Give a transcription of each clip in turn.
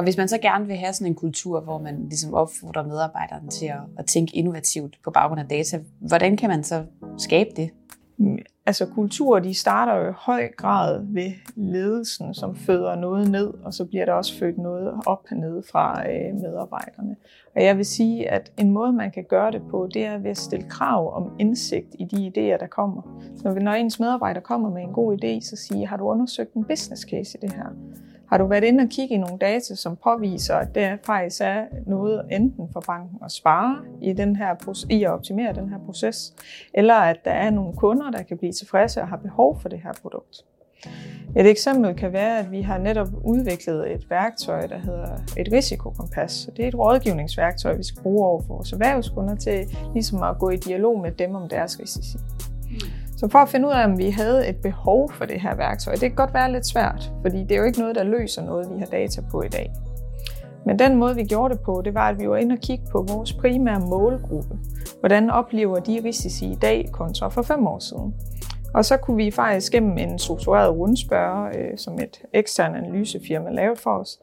Og hvis man så gerne vil have sådan en kultur, hvor man ligesom opfordrer medarbejderne til at, at tænke innovativt på baggrund af data, hvordan kan man så skabe det? Mm, altså kulturer, de starter jo i høj grad ved ledelsen, som føder noget ned, og så bliver der også født noget op ned fra øh, medarbejderne. Og jeg vil sige, at en måde, man kan gøre det på, det er ved at stille krav om indsigt i de idéer, der kommer. Så når ens medarbejder kommer med en god idé, så siger har du undersøgt en business case i det her? Har du været inde og kigge i nogle data, som påviser, at der faktisk er noget enten for banken at spare i, den her, i at optimere den her proces, eller at der er nogle kunder, der kan blive tilfredse og har behov for det her produkt? Et eksempel kan være, at vi har netop udviklet et værktøj, der hedder et risikokompas. Det er et rådgivningsværktøj, vi skal bruge over for vores erhvervskunder til ligesom at gå i dialog med dem om deres risici. Så for at finde ud af, om vi havde et behov for det her værktøj, det kan godt være lidt svært, fordi det er jo ikke noget, der løser noget, vi har data på i dag. Men den måde, vi gjorde det på, det var, at vi var inde og kigge på vores primære målgruppe. Hvordan oplever de risici i dag kontra for fem år siden? Og så kunne vi faktisk gennem en struktureret rundspørge, øh, som et ekstern analysefirma lavede for os,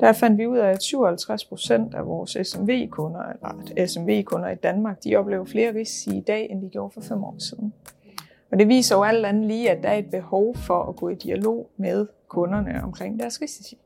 der fandt vi ud af, at 57 procent af vores SMV-kunder, eller SMV-kunder i Danmark, de oplever flere risici i dag, end de gjorde for fem år siden. Og det viser jo alt andet lige, at der er et behov for at gå i dialog med kunderne omkring deres risici.